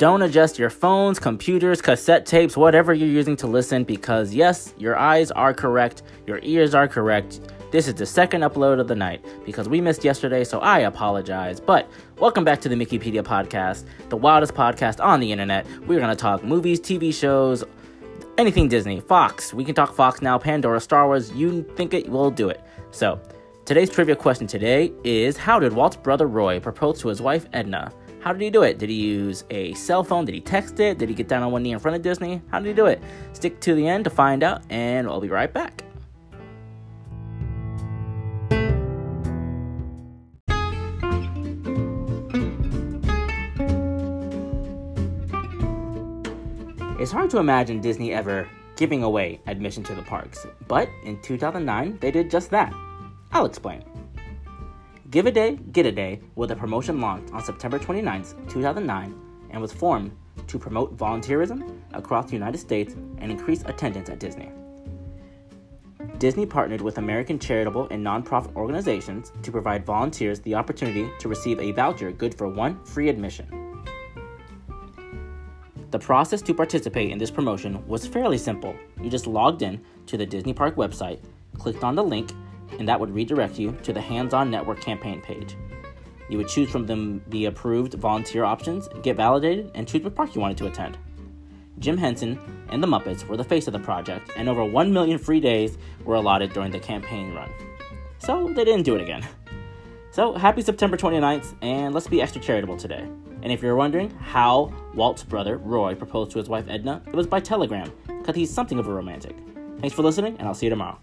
don't adjust your phones, computers, cassette tapes, whatever you're using to listen because, yes, your eyes are correct, your ears are correct. This is the second upload of the night because we missed yesterday, so I apologize. But welcome back to the Mickeypedia podcast, the wildest podcast on the internet. We're going to talk movies, TV shows, anything Disney, Fox. We can talk Fox now, Pandora, Star Wars. You think it, we'll do it. So, today's trivia question today is How did Walt's brother Roy propose to his wife Edna? How did he do it? Did he use a cell phone? Did he text it? Did he get down on one knee in front of Disney? How did he do it? Stick to the end to find out, and I'll be right back. It's hard to imagine Disney ever giving away admission to the parks, but in 2009, they did just that. I'll explain. Give a Day, Get a Day was a promotion launched on September 29, 2009, and was formed to promote volunteerism across the United States and increase attendance at Disney. Disney partnered with American charitable and nonprofit organizations to provide volunteers the opportunity to receive a voucher good for one free admission. The process to participate in this promotion was fairly simple. You just logged in to the Disney Park website, clicked on the link, and that would redirect you to the Hands On Network campaign page. You would choose from the, the approved volunteer options, get validated, and choose what park you wanted to attend. Jim Henson and the Muppets were the face of the project, and over 1 million free days were allotted during the campaign run. So they didn't do it again. So happy September 29th, and let's be extra charitable today. And if you're wondering how Walt's brother, Roy, proposed to his wife Edna, it was by telegram, because he's something of a romantic. Thanks for listening, and I'll see you tomorrow.